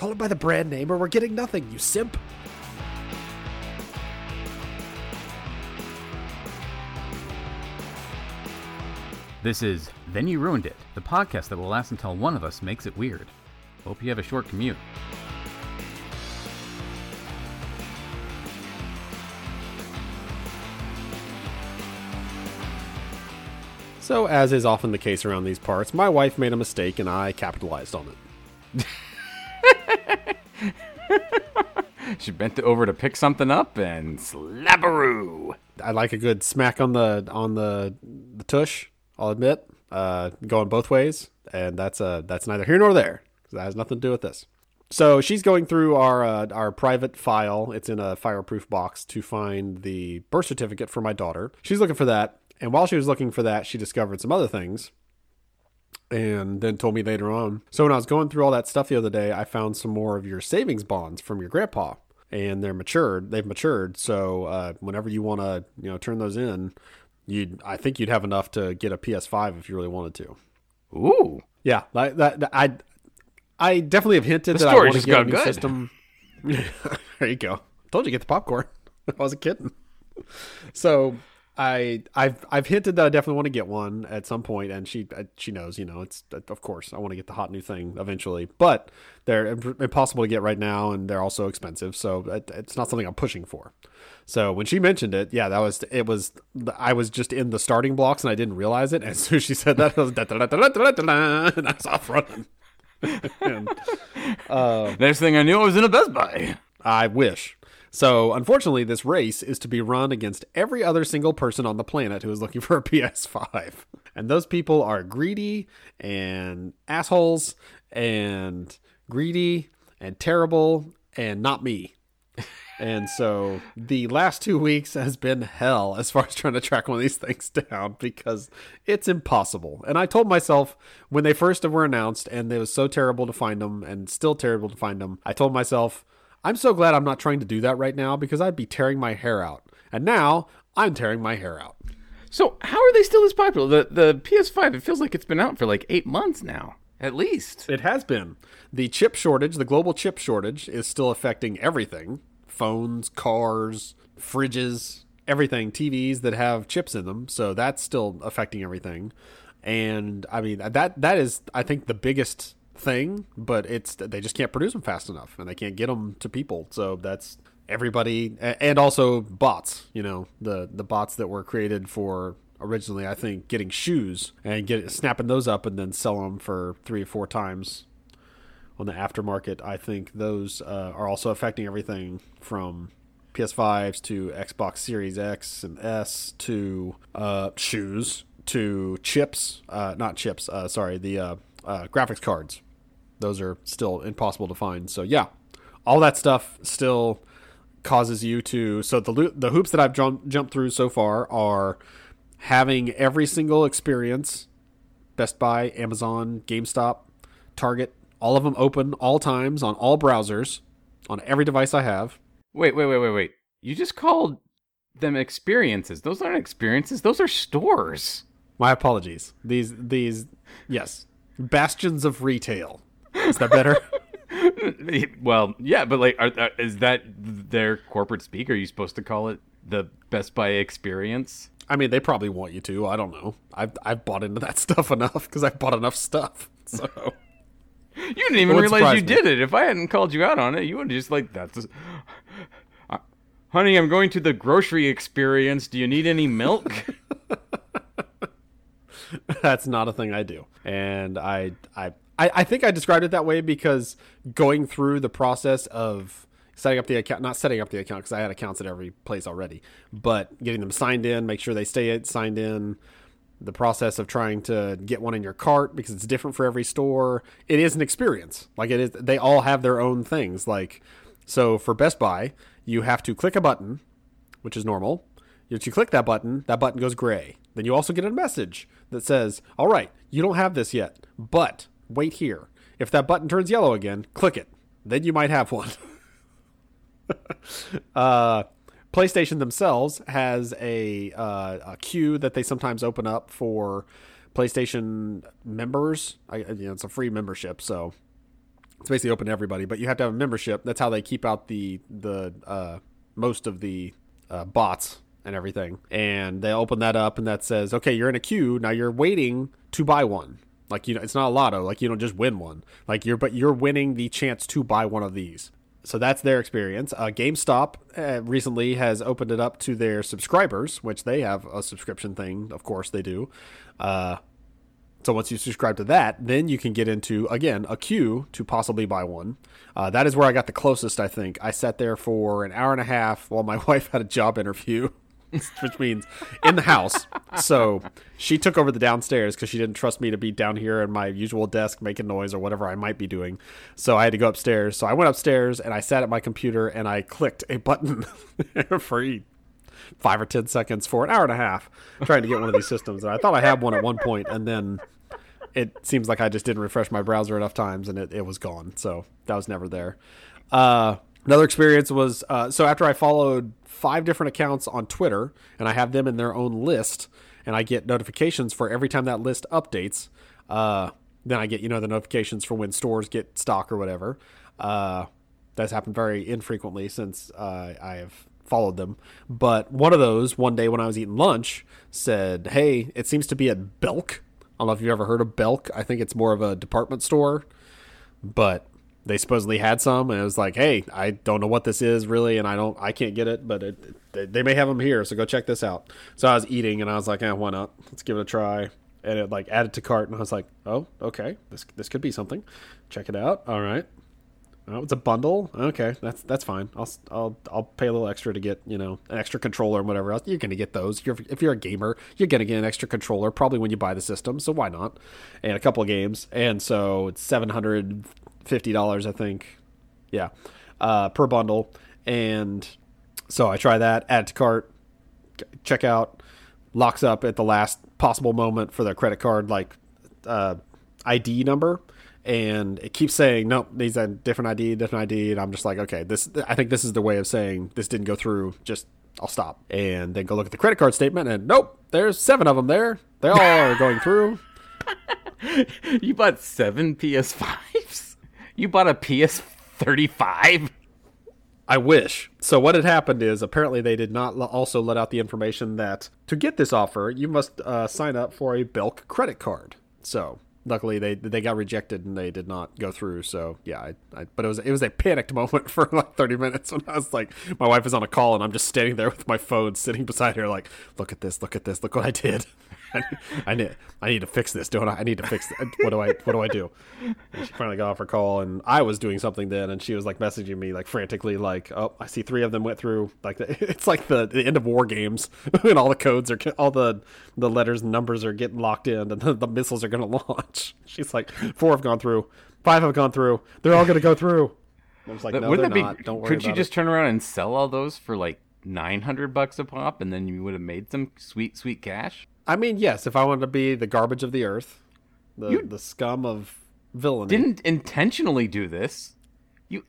Call it by the brand name or we're getting nothing, you simp. This is Then You Ruined It, the podcast that will last until one of us makes it weird. Hope you have a short commute. So, as is often the case around these parts, my wife made a mistake and I capitalized on it. She bent over to pick something up and slapperoo. I like a good smack on the on the the tush. I'll admit, uh, going both ways, and that's uh that's neither here nor there. That has nothing to do with this. So she's going through our uh, our private file. It's in a fireproof box to find the birth certificate for my daughter. She's looking for that, and while she was looking for that, she discovered some other things, and then told me later on. So when I was going through all that stuff the other day, I found some more of your savings bonds from your grandpa, and they're matured. They've matured. So uh, whenever you want to, you know, turn those in, you I think you'd have enough to get a PS5 if you really wanted to. Ooh. Yeah, that. that- I I definitely have hinted The that I want to get a new good. system. there you go. Told you get the popcorn. I wasn't kidding. So I I've I've hinted that I definitely want to get one at some point, and she uh, she knows. You know, it's of course I want to get the hot new thing eventually, but they're impossible to get right now, and they're also expensive. So it's not something I'm pushing for. So when she mentioned it, yeah, that was it. Was I was just in the starting blocks and I didn't realize it. And as soon as she said that, I was da, da, da, da, da, da, da, and I was off running. and, Next thing I knew, I was in a Best Buy. I wish. So, unfortunately, this race is to be run against every other single person on the planet who is looking for a PS5. And those people are greedy and assholes and greedy and terrible and not me. And so the last two weeks has been hell as far as trying to track one of these things down because it's impossible. And I told myself when they first were announced and it was so terrible to find them and still terrible to find them, I told myself, I'm so glad I'm not trying to do that right now because I'd be tearing my hair out. And now I'm tearing my hair out. So how are they still as popular? The the PS5, it feels like it's been out for like eight months now, at least. It has been. The chip shortage, the global chip shortage, is still affecting everything phones, cars, fridges, everything, TVs that have chips in them. So that's still affecting everything. And I mean, that that is, I think, the biggest thing, but it's they just can't produce them fast enough and they can't get them to people. So that's everybody and also bots you know the the bots that were created for originally i think getting shoes and get snapping those up and then sell them for three or four times on the aftermarket i think those uh, are also affecting everything from ps5s to xbox series x and s to uh, shoes to chips uh, not chips uh, sorry the uh, uh, graphics cards those are still impossible to find so yeah all that stuff still causes you to so the the hoops that I've jump, jumped through so far are having every single experience Best Buy, Amazon, GameStop, Target, all of them open all times on all browsers on every device I have. Wait, wait, wait, wait, wait. You just called them experiences. Those aren't experiences. Those are stores. My apologies. These these yes, bastions of retail. Is that better? well, yeah, but like, are, are, is that their corporate speak? Are you supposed to call it the Best Buy experience? I mean, they probably want you to. I don't know. I've I've bought into that stuff enough because I've bought enough stuff. So You didn't even realize you me. did it. If I hadn't called you out on it, you would have just like that's. Uh, honey, I'm going to the grocery experience. Do you need any milk? that's not a thing I do. And I, I, I, I think I described it that way because going through the process of setting up the account, not setting up the account because I had accounts at every place already, but getting them signed in, make sure they stay signed in, the process of trying to get one in your cart because it's different for every store. It is an experience. Like it is, they all have their own things. Like, so for Best Buy, you have to click a button, which is normal. If you click that button, that button goes gray. Then you also get a message that says, All right, you don't have this yet, but wait here. If that button turns yellow again, click it. Then you might have one. uh, PlayStation themselves has a, uh, a queue that they sometimes open up for PlayStation members. I, you know, it's a free membership, so It's basically open to everybody, but you have to have a membership. That's how they keep out the the uh, most of the uh, bots and everything. And they open that up, and that says, "Okay, you're in a queue now. You're waiting to buy one." Like you know, it's not a lotto. Like you don't just win one. Like you're, but you're winning the chance to buy one of these. So that's their experience. Uh, GameStop uh, recently has opened it up to their subscribers, which they have a subscription thing. Of course, they do. Uh, so once you subscribe to that, then you can get into again a queue to possibly buy one. Uh, that is where I got the closest. I think I sat there for an hour and a half while my wife had a job interview, which means in the house. So she took over the downstairs because she didn't trust me to be down here in my usual desk making noise or whatever I might be doing. So I had to go upstairs. So I went upstairs and I sat at my computer and I clicked a button for five or ten seconds for an hour and a half trying to get one of these systems. And I thought I had one at one point, and then it seems like I just didn't refresh my browser enough times, and it, it was gone. So that was never there. Uh, another experience was uh, so after I followed five different accounts on Twitter, and I have them in their own list, and I get notifications for every time that list updates. Uh, then I get you know the notifications for when stores get stock or whatever. Uh, that's happened very infrequently since uh, I have followed them. But one of those, one day when I was eating lunch, said, Hey, it seems to be at Belk. I don't know if you've ever heard of Belk. I think it's more of a department store, but they supposedly had some, and it was like, "Hey, I don't know what this is really, and I don't, I can't get it, but it, they may have them here, so go check this out." So I was eating, and I was like, "Eh, why not? Let's give it a try." And it like added to cart, and I was like, "Oh, okay, this this could be something. Check it out. All right, Oh, it's a bundle. Okay, that's that's fine. I'll I'll I'll pay a little extra to get you know an extra controller and whatever else. You're gonna get those. You're, if you're a gamer, you're gonna get an extra controller probably when you buy the system. So why not? And a couple of games. And so it's seven hundred fifty dollars, I think. Yeah, uh, per bundle. And so I try that. Add to cart. Check out. Locks up at the last possible moment for the credit card like uh, ID number and it keeps saying nope needs a different id different id and i'm just like okay this i think this is the way of saying this didn't go through just i'll stop and then go look at the credit card statement and nope there's seven of them there they all are going through you bought seven ps5s you bought a ps35 I wish. So what had happened is apparently they did not also let out the information that to get this offer you must uh, sign up for a Belk credit card. So luckily they they got rejected and they did not go through. So yeah, I, I, but it was it was a panicked moment for like 30 minutes when I was like, my wife is on a call and I'm just standing there with my phone sitting beside her, like, look at this, look at this, look what I did. I, need I need to fix this, don't I? I need to fix. This. What do I what do I do? And she finally got off her call, and I was doing something then, and she was like messaging me like frantically, like, "Oh, I see three of them went through." Like it's like the, the end of war games, and all the codes are all the the letters and numbers are getting locked in, and the, the missiles are going to launch. She's like, four have gone through, five have gone through. They're all going to go through. I was like, no, Wouldn't not. Be, Don't worry. Could you just it. turn around and sell all those for like nine hundred bucks a pop, and then you would have made some sweet, sweet cash? I mean, yes, if I wanted to be the garbage of the earth, the you the scum of villainy. Didn't intentionally do this. You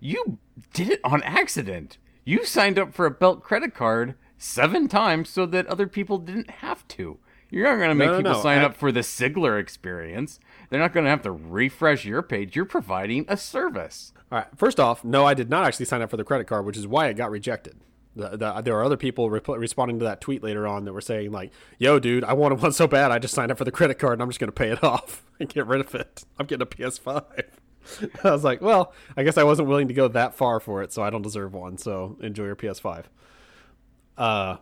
you did it on accident. You signed up for a Belk credit card seven times so that other people didn't have to. You're not going to make no, no, people no. sign I... up for the Sigler experience. They're not going to have to refresh your page. You're providing a service. All right. First off, no, I did not actually sign up for the credit card, which is why it got rejected. The, the, there are other people rep- responding to that tweet later on that were saying like, "Yo, dude, I wanted one so bad, I just signed up for the credit card and I'm just going to pay it off and get rid of it. I'm getting a PS5." I was like, "Well, I guess I wasn't willing to go that far for it, so I don't deserve one. So enjoy your PS5." Uh,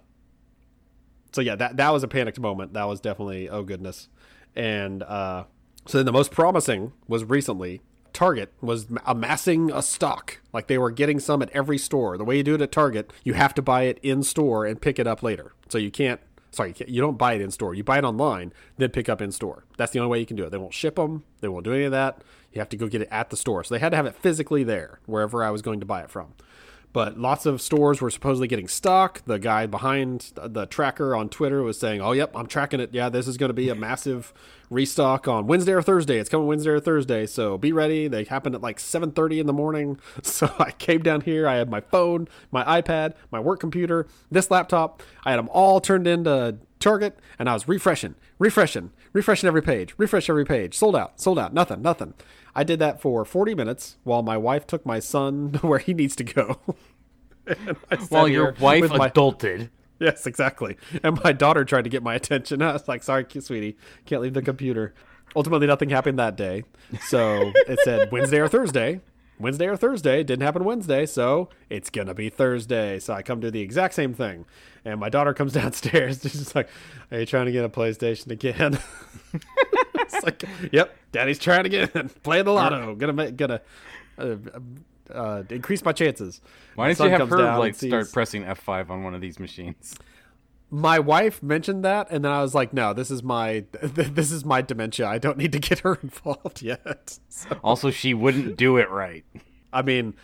so yeah, that that was a panicked moment. That was definitely oh goodness, and uh, so then the most promising was recently Target was amassing a stock. Like they were getting some at every store. The way you do it at Target, you have to buy it in store and pick it up later. So you can't. Sorry, you, don't buy it in store. You buy it online, then pick up in store. That's the only way you can do it. They won't ship them. They won't do any of that. You have to go get it at the store. So they had to have it physically there, wherever I was going to buy it from but lots of stores were supposedly getting stock. The guy behind the tracker on Twitter was saying, "Oh, yep, I'm tracking it. Yeah, this is going to be a massive restock on Wednesday or Thursday. It's coming Wednesday or Thursday, so be ready." They happened at like 7:30 in the morning. So I came down here. I had my phone, my iPad, my work computer, this laptop. I had them all turned into Target, and I was refreshing, refreshing, refreshing every page, refresh every page. Sold out, sold out, nothing, nothing. I did that for 40 minutes while my wife took my son where he needs to go. while your wife my, adulted. Yes, exactly. And my daughter tried to get my attention. I was like, sorry, sweetie, can't leave the computer. Ultimately, nothing happened that day. So it said Wednesday or Thursday. Wednesday or Thursday. Didn't happen Wednesday, so it's gonna be Thursday. So I come do the exact same thing, and my daughter comes downstairs. She's like, "Are you trying to get a PlayStation again?" Like, "Yep, Daddy's trying again. Playing the lotto. Gonna make, gonna uh, uh, increase my chances." Why didn't you have her like sees... start pressing F five on one of these machines? my wife mentioned that and then i was like no this is my this is my dementia i don't need to get her involved yet so, also she wouldn't do it right i mean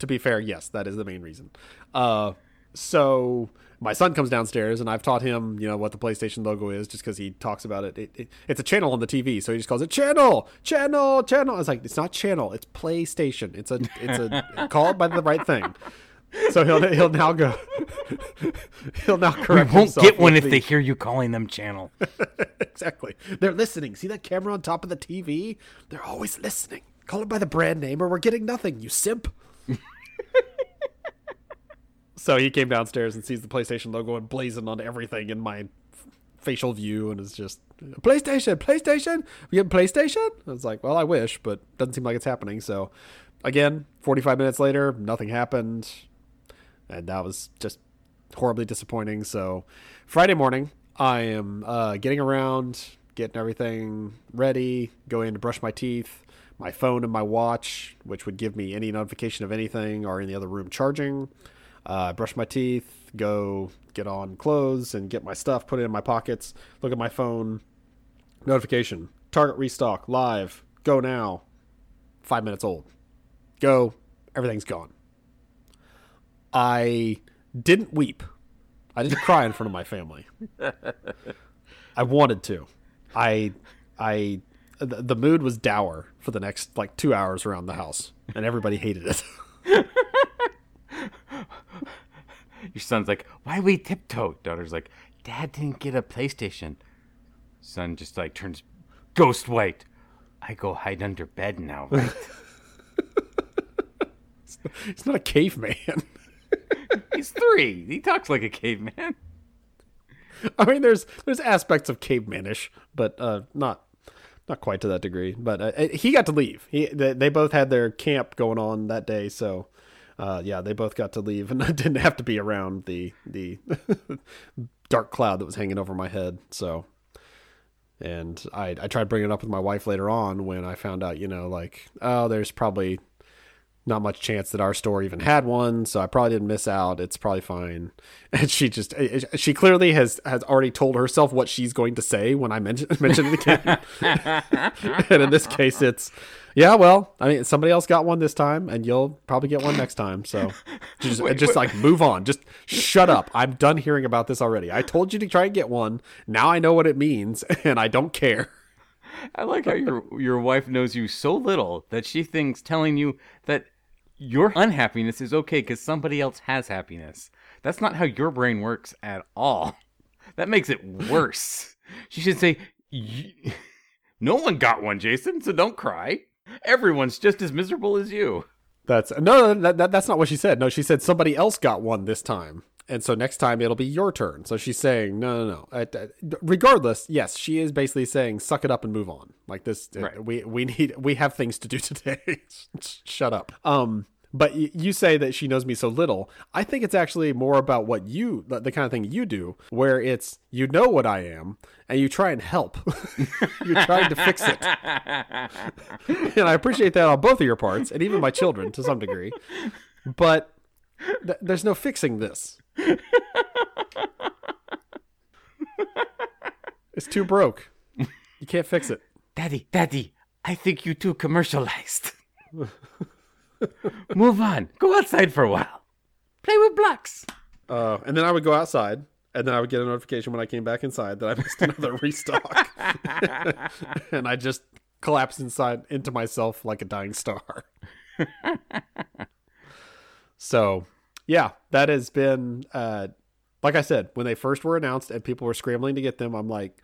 to be fair yes that is the main reason uh, so my son comes downstairs and i've taught him you know what the playstation logo is just because he talks about it. It, it. it's a channel on the tv so he just calls it channel channel channel it's like it's not channel it's playstation it's a it's a call it by the right thing so he'll he'll now go. he'll now correct. We won't get one if the, they hear you calling them channel. exactly. They're listening. See that camera on top of the TV? They're always listening. Call it by the brand name, or we're getting nothing. You simp. So he came downstairs and sees the PlayStation logo emblazoned on everything in my facial view, and is just PlayStation, PlayStation. We get PlayStation. I was like, well, I wish, but doesn't seem like it's happening. So again, 45 minutes later, nothing happened and that was just horribly disappointing. So Friday morning, I am uh, getting around, getting everything ready, going to brush my teeth. My phone and my watch, which would give me any notification of anything, are in the other room charging. Uh, brush my teeth, go get on clothes and get my stuff, put it in my pockets, look at my phone. Notification Target restock live. Go now. Five minutes old. Go. Everything's gone. I didn't weep. I didn't cry in front of my family. I wanted to. I I the mood was dour for the next like 2 hours around the house and everybody hated it. Your son's like, "Why we tiptoe?" Daughter's like, "Dad didn't get a PlayStation." Son just like turns ghost white. I go hide under bed now, right? He's not a caveman. He's three. He talks like a caveman. I mean, there's there's aspects of cavemanish, but uh, not not quite to that degree. But uh, he got to leave. He they, they, both had their camp going on that day, so uh, yeah, they both got to leave, and I didn't have to be around the the dark cloud that was hanging over my head. So, and I I tried bringing it up with my wife later on when I found out, you know, like oh, there's probably not much chance that our store even had one, so I probably didn't miss out. It's probably fine. And she just eh, eh, she clearly has has already told herself what she's going to say when I mention mention it again. and in this case, it's yeah. Well, I mean, somebody else got one this time, and you'll probably get one next time. So just wait, just wait. like move on. Just shut up. I'm done hearing about this already. I told you to try and get one. Now I know what it means, and I don't care. I like how your your wife knows you so little that she thinks telling you that your unhappiness is okay because somebody else has happiness. That's not how your brain works at all. That makes it worse. She should say, "No one got one, Jason, so don't cry. Everyone's just as miserable as you." That's no, that, that, that's not what she said. No, she said somebody else got one this time and so next time it'll be your turn. So she's saying, no, no, no. regardless, yes, she is basically saying, suck it up and move on. Like this, uh, right. we we need we have things to do today. Shut up. Um, but you say that she knows me so little. I think it's actually more about what you, the kind of thing you do, where it's you know what I am and you try and help. You're trying to fix it. and I appreciate that on both of your parts, and even my children to some degree. But th- there's no fixing this. It's too broke. You can't fix it. Daddy, Daddy, I think you too commercialized. Move on. Go outside for a while. Play with blocks. Uh, and then I would go outside, and then I would get a notification when I came back inside that I missed another restock. and I just collapsed inside into myself like a dying star. so yeah, that has been uh, like I said, when they first were announced and people were scrambling to get them, I'm like,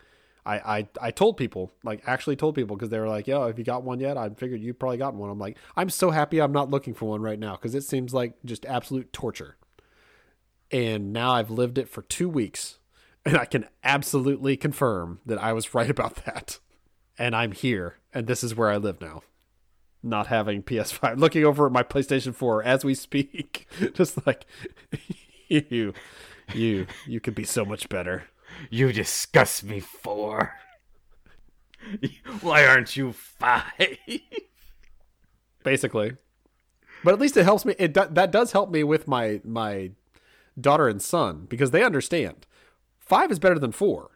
I, I, I told people, like actually told people because they were like, yo, have you got one yet? I figured you probably got one. I'm like, I'm so happy I'm not looking for one right now because it seems like just absolute torture. And now I've lived it for two weeks and I can absolutely confirm that I was right about that. And I'm here and this is where I live now. Not having PS5, looking over at my PlayStation 4 as we speak, just like you, you, you could be so much better. You disgust me, four. Why aren't you five? Basically, but at least it helps me. It do, that does help me with my my daughter and son because they understand. Five is better than four.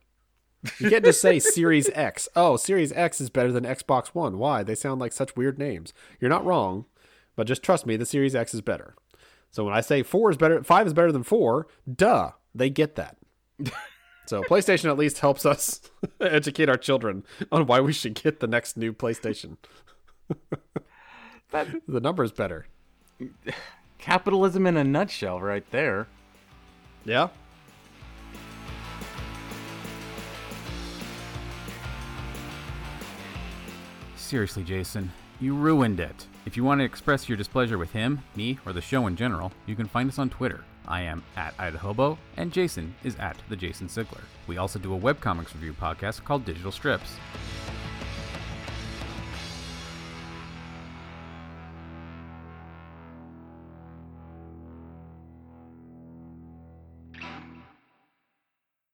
You can't just say Series X. Oh, Series X is better than Xbox One. Why? They sound like such weird names. You're not wrong, but just trust me, the Series X is better. So when I say four is better, five is better than four, duh, they get that. So PlayStation at least helps us educate our children on why we should get the next new PlayStation. That The number's better. capitalism in a nutshell, right there. Yeah. Seriously, Jason, you ruined it. If you want to express your displeasure with him, me, or the show in general, you can find us on Twitter. I am at Idahobo, and Jason is at the Jason Sigler. We also do a webcomics review podcast called Digital Strips.